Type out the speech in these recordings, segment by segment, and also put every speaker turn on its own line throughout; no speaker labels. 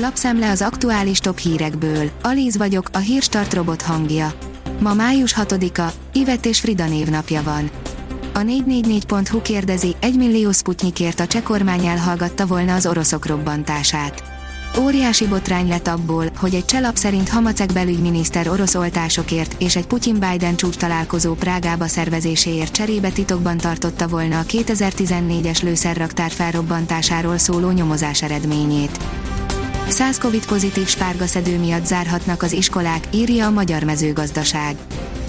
Lapszemle az aktuális top hírekből. Alíz vagyok, a hírstart robot hangja. Ma május 6-a, Ivet és Frida névnapja van. A 444.hu kérdezi, 1 millió Sputnikért a cseh kormány elhallgatta volna az oroszok robbantását. Óriási botrány lett abból, hogy egy cselap szerint Hamacek belügyminiszter orosz oltásokért és egy Putyin-Biden csúcs találkozó Prágába szervezéséért cserébe titokban tartotta volna a 2014-es lőszerraktár felrobbantásáról szóló nyomozás eredményét. 100 Covid pozitív spárgaszedő miatt zárhatnak az iskolák, írja a Magyar Mezőgazdaság.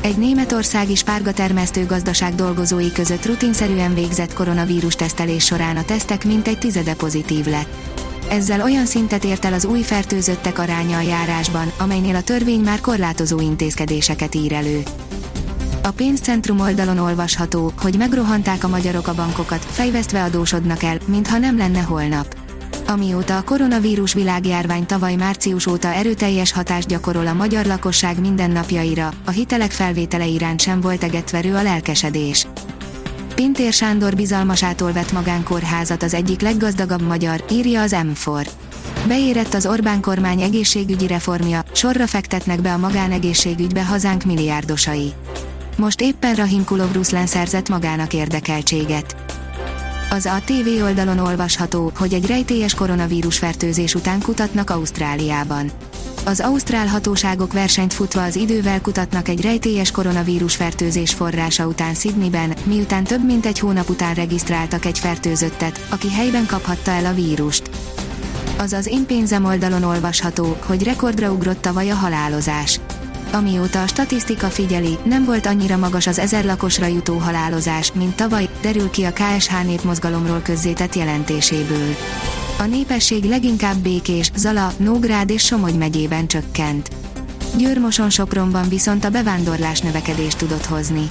Egy németországi spárgatermesztő gazdaság dolgozói között rutinszerűen végzett koronavírus tesztelés során a tesztek mintegy tizede pozitív lett. Ezzel olyan szintet ért el az új fertőzöttek aránya a járásban, amelynél a törvény már korlátozó intézkedéseket ír elő. A pénzcentrum oldalon olvasható, hogy megrohanták a magyarok a bankokat, fejvesztve adósodnak el, mintha nem lenne holnap. Amióta a koronavírus világjárvány tavaly március óta erőteljes hatást gyakorol a magyar lakosság mindennapjaira, a hitelek felvétele iránt sem volt egetverő a lelkesedés. Pintér Sándor bizalmasától vett magánkórházat az egyik leggazdagabb magyar, írja az M4. Beérett az Orbán kormány egészségügyi reformja, sorra fektetnek be a magánegészségügybe hazánk milliárdosai. Most éppen Rahim Kulovruszlán szerzett magának érdekeltséget. Az ATV oldalon olvasható, hogy egy rejtélyes koronavírus fertőzés után kutatnak Ausztráliában. Az ausztrál hatóságok versenyt futva az idővel kutatnak egy rejtélyes koronavírus fertőzés forrása után Sydneyben, miután több mint egy hónap után regisztráltak egy fertőzöttet, aki helyben kaphatta el a vírust. Azaz én pénzem oldalon olvasható, hogy rekordra ugrott tavaly a halálozás. Amióta a statisztika figyeli, nem volt annyira magas az ezer lakosra jutó halálozás, mint tavaly, derül ki a KSH népmozgalomról közzétett jelentéséből. A népesség leginkább Békés, Zala, Nógrád és Somogy megyében csökkent. Győrmoson Sopronban viszont a bevándorlás növekedést tudott hozni.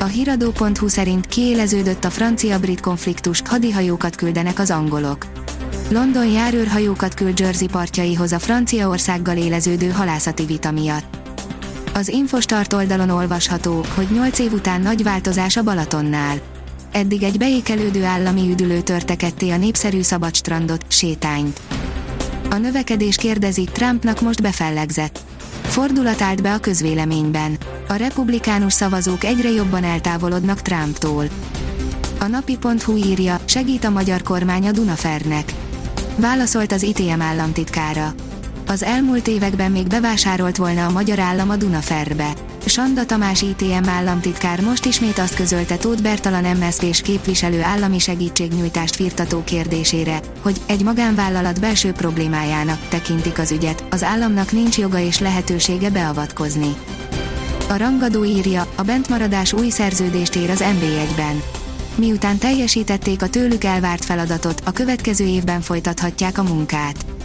A hiradó.hu szerint kiéleződött a francia-brit konfliktus, hadihajókat küldenek az angolok. London járőrhajókat küld Jersey partjaihoz a Franciaországgal éleződő halászati vita miatt. Az Infostart oldalon olvasható, hogy 8 év után nagy változás a Balatonnál. Eddig egy beékelődő állami üdülő törte ketté a népszerű szabadstrandot, sétányt. A növekedés kérdezi, Trumpnak most befellegzett. Fordulat állt be a közvéleményben. A republikánus szavazók egyre jobban eltávolodnak Trumptól. A napi.hu írja, segít a magyar kormány a Dunafernek. Válaszolt az ITM államtitkára az elmúlt években még bevásárolt volna a magyar állam a Dunaferbe. Sanda Tamás ITM államtitkár most ismét azt közölte Tóth Bertalan MSZP-s képviselő állami segítségnyújtást firtató kérdésére, hogy egy magánvállalat belső problémájának tekintik az ügyet, az államnak nincs joga és lehetősége beavatkozni. A rangadó írja, a bentmaradás új szerződést ér az NB1-ben. Miután teljesítették a tőlük elvárt feladatot, a következő évben folytathatják a munkát.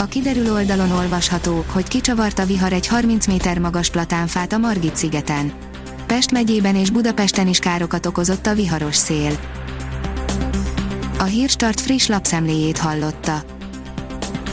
A kiderül oldalon olvasható, hogy kicsavarta vihar egy 30 méter magas platánfát a Margit szigeten. Pest megyében és Budapesten is károkat okozott a viharos szél. A Hírstart friss lapszemléjét hallotta.